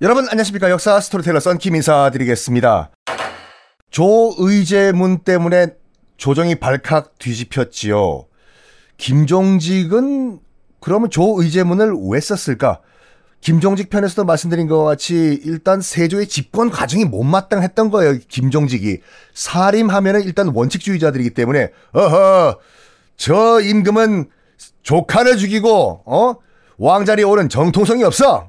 여러분 안녕하십니까 역사 스토리텔러 썬킴 인사드리겠습니다. 조의제문 때문에 조정이 발칵 뒤집혔지요. 김종직은 그러면 조의제문을 왜 썼을까? 김종직 편에서도 말씀드린 것 같이 일단 세조의 집권 과정이 못마땅했던 거예요. 김종직이 사림하면은 일단 원칙주의자들이기 때문에 어허 저 임금은 조카를 죽이고 어 왕자리에 오른 정통성이 없어.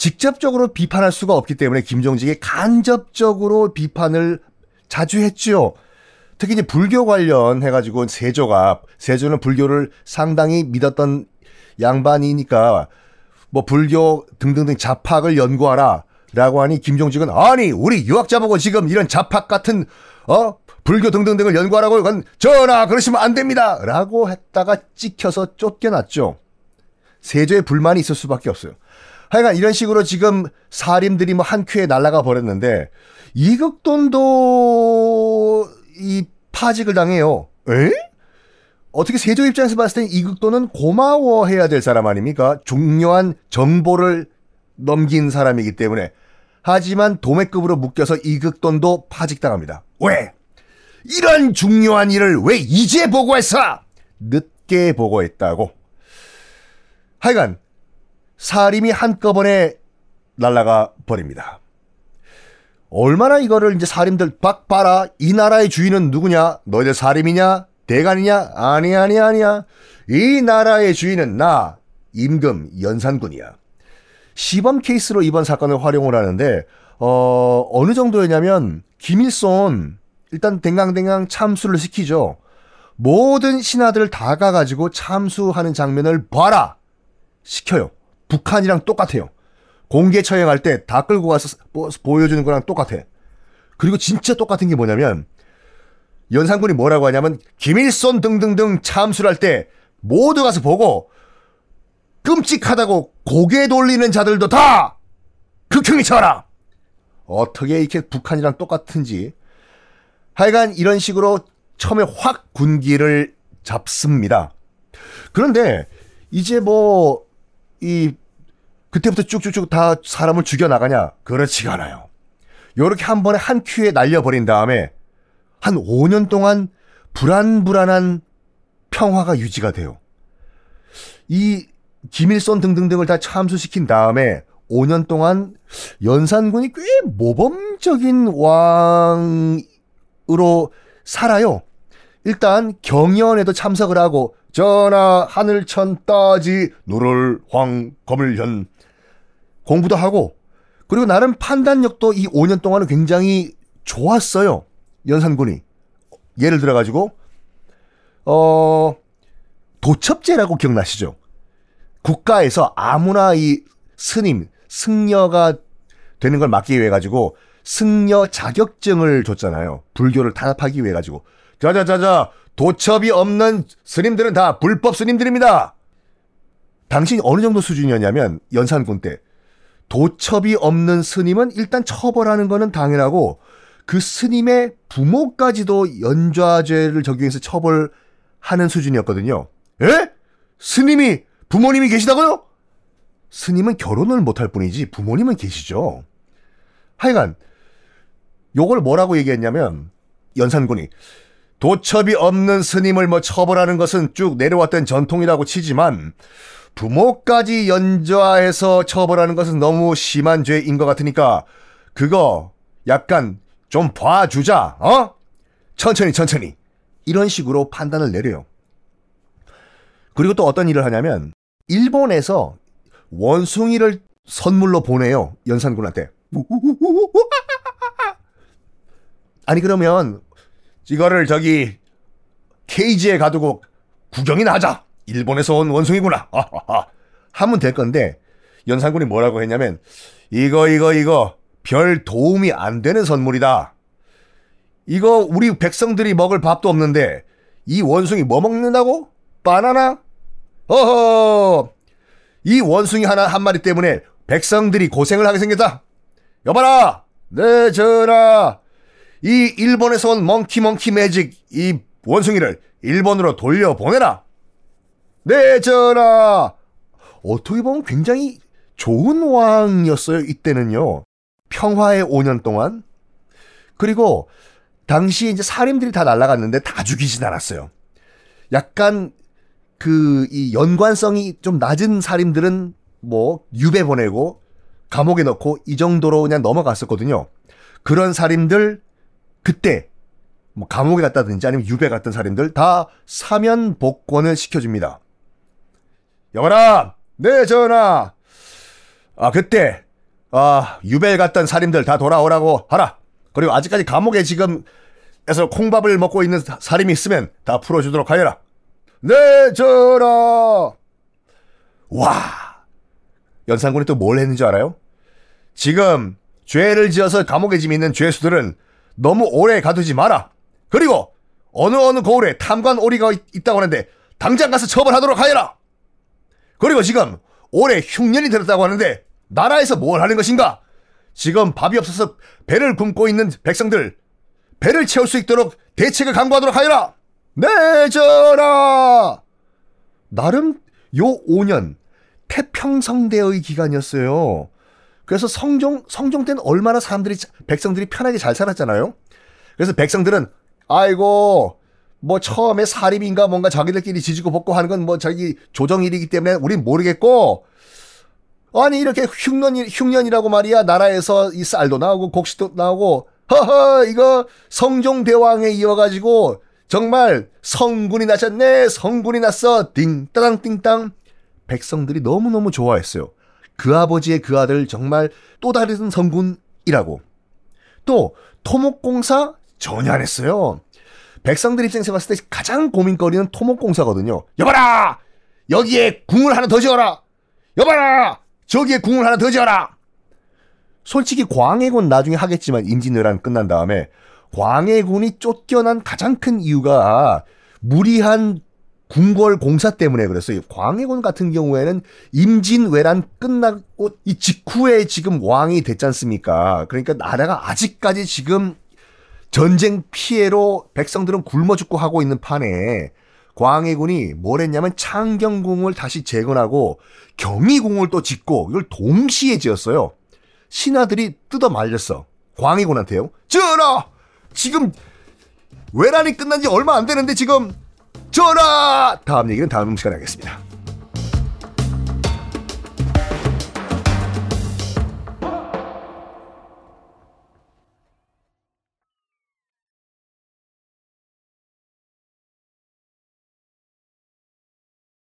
직접적으로 비판할 수가 없기 때문에 김종직이 간접적으로 비판을 자주 했죠. 특히 이제 불교 관련 해가지고 세조가 세조는 불교를 상당히 믿었던 양반이니까 뭐 불교 등등등 자팍을 연구하라 라고 하니 김종직은 아니 우리 유학자 보고 지금 이런 자팍 같은 어? 불교 등등등을 연구하라고 그건 전하 그러시면 안 됩니다. 라고 했다가 찍혀서 쫓겨났죠. 세조의 불만이 있을 수밖에 없어요 하여간 이런 식으로 지금 사림들이 뭐 한 큐에 날아가 버렸는데 이극돈도 이 파직을 당해요 에? 어떻게 세조 입장에서 봤을 땐 이극도는 고마워해야 될 사람 아닙니까? 중요한 정보를 넘긴 사람이기 때문에. 하지만 도매급으로 묶여서 이극돈도 파직당합니다. 왜? 이런 중요한 일을 왜 이제 보고했어? 늦게 보고했다고. 하여간 사림이 한꺼번에 날아가 버립니다. 얼마나 이거를 이제 사림들 박 봐라 이 나라의 주인은 누구냐? 너희들 사림이냐? 대간이냐? 아니, 아니, 아니야. 이 나라의 주인은 나, 임금, 연산군이야. 시범 케이스로 이번 사건을 활용을 하는데, 어, 어느 정도였냐면, 김일손, 일단 댕강댕강 참수를 시키죠. 모든 신하들 다 가가지고 참수하는 장면을 봐라! 시켜요. 북한이랑 똑같아요. 공개 처형할 때 다 끌고 가서 보여주는 거랑 똑같아. 그리고 진짜 똑같은 게 뭐냐면, 연산군이 뭐라고 하냐면 김일손 등등등 참수를 할때 모두 가서 보고 끔찍하다고 고개 돌리는 자들도 다 극형이 쳐라. 어떻게 이렇게 북한이랑 똑같은지 하여간 이런 식으로 처음에 확 군기를 잡습니다. 그런데 이제 뭐 이 그때부터 쭉쭉쭉 다 사람을 죽여 나가냐? 그렇지가 않아요. 요렇게 한 번에 한 큐에 날려버린 다음에 한 5년 동안 불안불안한 평화가 유지가 돼요. 이 김일손 등등등을 다 참수시킨 다음에 5년 동안 연산군이 꽤 모범적인 왕으로 살아요. 일단 경연에도 참석을 하고 전하 하늘천 따지 누를 황 검을현 공부도 하고 그리고 나름 판단력도 이 5년 동안은 굉장히 좋았어요. 연산군이 예를 들어 가지고 어 도첩제라고 기억나시죠? 국가에서 아무나 이 스님 승려가 되는 걸 막기 위해 가지고 승려 자격증을 줬잖아요. 불교를 탄압하기 위해 가지고 자자자자 도첩이 없는 스님들은 다 불법 스님들입니다. 당신이 어느 정도 수준이었냐면 연산군 때 도첩이 없는 스님은 일단 처벌하는 거는 당연하고 그 스님의 부모까지도 연좌죄를 적용해서 처벌하는 수준이었거든요. 에? 스님이 부모님이 계시다고요? 스님은 결혼을 못할 뿐이지 부모님은 계시죠. 하여간 요걸 뭐라고 얘기했냐면 연산군이 도첩이 없는 스님을 뭐 처벌하는 것은 쭉 내려왔던 전통이라고 치지만 부모까지 연좌해서 처벌하는 것은 너무 심한 죄인 것 같으니까 그거 약간 좀 봐주자, 어? 천천히, 천천히. 이런 식으로 판단을 내려요. 그리고 또 어떤 일을 하냐면, 일본에서 원숭이를 선물로 보내요. 연산군한테. 아니, 그러면, 이거를 저기, 케이지에 가두고 구경이나 하자. 일본에서 온 원숭이구나. 하면 될 건데, 연산군이 뭐라고 했냐면, 이거, 이거, 이거, 별 도움이 안 되는 선물이다. 이거 우리 백성들이 먹을 밥도 없는데 이 원숭이 뭐 먹는다고? 바나나? 어허! 이 원숭이 하나 한 마리 때문에 백성들이 고생을 하게 생겼다. 여봐라! 네, 전하! 이 일본에서 온 멍키 멍키 매직 이 원숭이를 일본으로 돌려보내라. 네, 전하! 어떻게 보면 굉장히 좋은 왕이었어요. 이때는요. 평화의 5년 동안. 그리고 당시 이제 사림들이 다 날아갔는데 다 죽이진 않았어요. 약간 그 이 연관성이 좀 낮은 사림들은 뭐 유배 보내고 감옥에 넣고 이 정도로 그냥 넘어갔었거든요. 그런 살인들 그때 뭐 감옥에 갔다든지 아니면 유배 갔던 살인들 다 사면 복권을 시켜줍니다. 여봐라, 네 전하. 아 그때 아 유배 갔던 살인들 다 돌아오라고 하라. 그리고 아직까지 감옥에 지금 에서 콩밥을 먹고 있는 살인이 있으면 다 풀어주도록 하여라. 네 전하. 와 연산군이 또 뭘 했는지 알아요? 지금 죄를 지어서 감옥에 지금 있는 죄수들은 너무 오래 가두지 마라. 그리고 어느 어느 거울에 탐관 오리가 있, 다고 하는데 당장 가서 처벌하도록 하여라. 그리고 지금 올해 흉년이 들었다고 하는데 나라에서 뭘 하는 것인가? 지금 밥이 없어서 배를 굶고 있는 백성들 배를 채울 수 있도록 대책을 강구하도록 하여라. 네, 전하. 나름 요 5년 태평성대의 기간이었어요. 그래서 성종 성종 때는 얼마나 사람들이 백성들이 편하게 잘 살았잖아요. 그래서 백성들은 아이고 뭐 처음에 사립인가 뭔가 자기들끼리 지지고 볶고 하는 건 뭐 자기 조정일이기 때문에 우린 모르겠고 아니 이렇게 흉년 흉년이라고 말이야. 나라에서 이 쌀도 나오고 곡식도 나오고. 허허 이거 성종 대왕에 이어가지고 정말 성군이 나셨네. 성군이 났어. 띵따당 띵땅. 백성들이 너무너무 좋아했어요. 그 아버지의 그 아들 정말 또 다른 성군이라고. 또 토목공사 전혀 안 했어요. 백성들 입장에서 봤을 때 가장 고민거리는 토목공사거든요. 여봐라! 여기에 궁을 하나 더 지어라! 여봐라! 저기에 궁을 하나 더 지어라! 솔직히 광해군 나중에 하겠지만 임진왜란 끝난 다음에 광해군이 쫓겨난 가장 큰 이유가 무리한 궁궐 공사 때문에 그랬어요. 광해군 같은 경우에는 임진왜란 끝나고 이 직후에 지금 왕이 됐지 않습니까? 그러니까 나라가 아직까지 지금 전쟁 피해로 백성들은 굶어 죽고 하고 있는 판에 광해군이 뭘 했냐면 창경궁을 다시 재건하고 경희궁을 또 짓고 이걸 동시에 지었어요. 신하들이 뜯어 말렸어. 광해군한테요. 전하! 지금 외란이 끝난 지 얼마 안 되는데 지금 전하! 다음 얘기는 다음 시간에 하겠습니다.